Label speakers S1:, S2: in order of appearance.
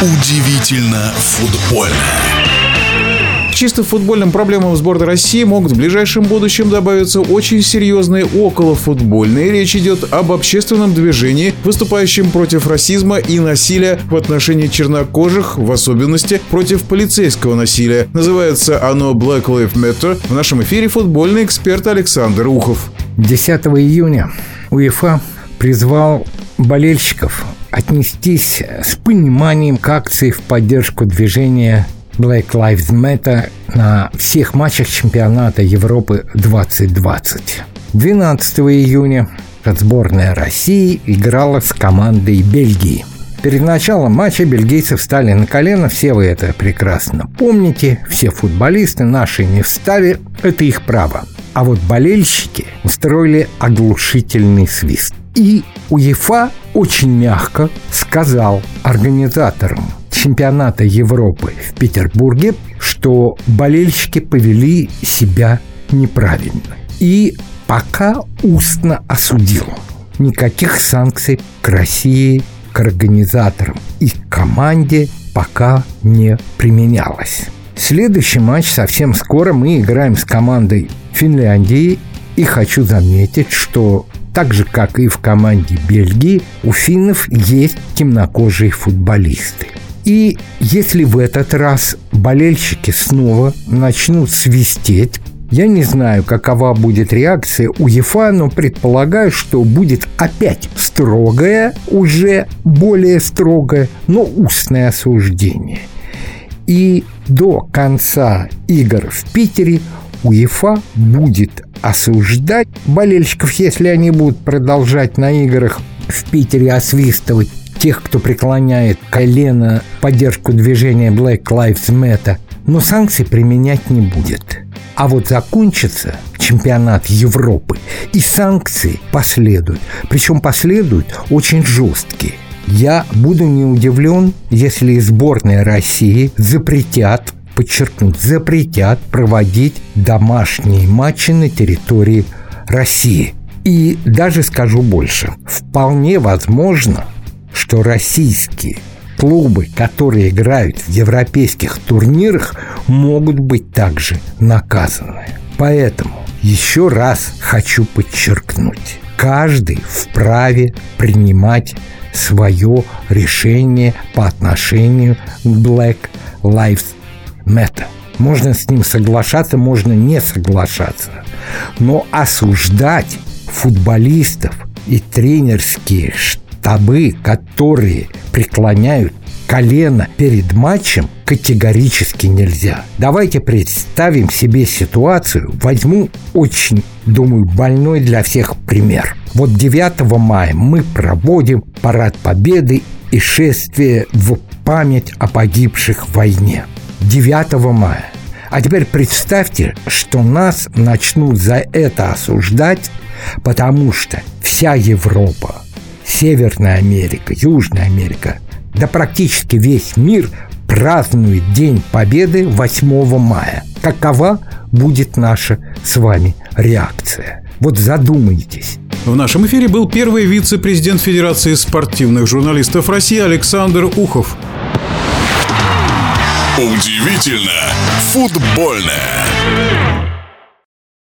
S1: Удивительно футбольно.
S2: К чисто футбольным проблемам сборной России могут в ближайшем будущем добавиться очень серьезные околофутбольные. Речь идет об общественном движении, выступающем против расизма и насилия в отношении чернокожих, в особенности против полицейского насилия. Называется оно Black Lives Matter. В нашем эфире футбольный эксперт Александр Ухов.
S3: 10 июня УЕФА призвал болельщиков отнестись с пониманием к акции в поддержку движения Black Lives Matter на всех матчах чемпионата Европы 2020. 12 июня сборная России играла с командой Бельгии. Перед началом матча бельгийцы встали на колено, все вы это прекрасно помните, все футболисты наши не встали, это их право. А вот болельщики устроили оглушительный свист. И УЕФА очень мягко сказал организаторам чемпионата Европы в Петербурге, что болельщики повели себя неправильно. И пока устно осудил. Никаких санкций к России, к организаторам и к команде пока не применялось. Следующий матч совсем скоро мы играем с командой Финляндии. И хочу заметить, что так же, как и в команде Бельгии, у финнов есть темнокожие футболисты. И если в этот раз болельщики снова начнут свистеть, я не знаю, какова будет реакция у ЕФА, но предполагаю, что будет опять строгое, уже более строгое, но устное осуждение. И до конца игр в Питере УЕФА будет осуждать болельщиков, если они будут продолжать на играх в Питере освистывать тех, кто преклоняет колено поддержку движения Black Lives Matter, но санкций применять не будет. А вот закончится чемпионат Европы, и санкции последуют. Причем последуют очень жесткие. Я буду не удивлен, если сборная России запретят подчеркнуть, запретят проводить домашние матчи на территории России. И даже скажу больше, вполне возможно, что российские клубы, которые играют в европейских турнирах, могут быть также наказаны. Поэтому еще раз хочу подчеркнуть, каждый вправе принимать свое решение по отношению к Black Lives Мэтта. Можно с ним соглашаться, можно не соглашаться. Но осуждать футболистов и тренерские штабы, которые преклоняют колено перед матчем, категорически нельзя. Давайте представим себе ситуацию. Возьму очень, думаю, больной для всех пример. Вот 9 мая мы проводим парад победы и шествие в память о погибших в войне. 9 мая. А теперь представьте, что нас начнут за это осуждать, потому что вся Европа, Северная Америка, Южная Америка, да практически весь мир празднует День Победы 8 мая. Какова будет наша с вами реакция? Вот задумайтесь.
S2: В нашем эфире был первый вице-президент Федерации спортивных журналистов России Александр Ухов.
S1: Удивительно футбольное.